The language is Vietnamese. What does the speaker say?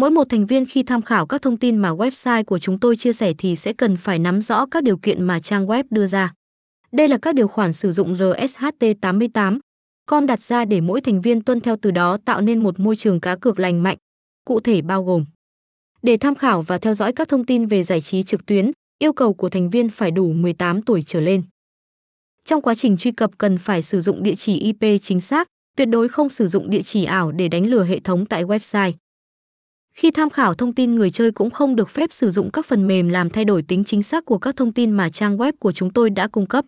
Mỗi một thành viên khi tham khảo các thông tin mà website của chúng tôi chia sẻ thì sẽ cần phải nắm rõ các điều kiện mà trang web đưa ra. Đây là các điều khoản sử dụng RSHT88 con đặt ra để mỗi thành viên tuân theo từ đó tạo nên một môi trường cá cược lành mạnh. Cụ thể bao gồm Để tham khảo và theo dõi các thông tin về giải trí trực tuyến, yêu cầu của thành viên phải đủ 18 tuổi trở lên. Trong quá trình truy cập cần phải sử dụng địa chỉ IP chính xác, tuyệt đối không sử dụng địa chỉ ảo để đánh lừa hệ thống tại website. Khi tham khảo thông tin, người chơi cũng không được phép sử dụng các phần mềm làm thay đổi tính chính xác của các thông tin mà trang web của chúng tôi đã cung cấp.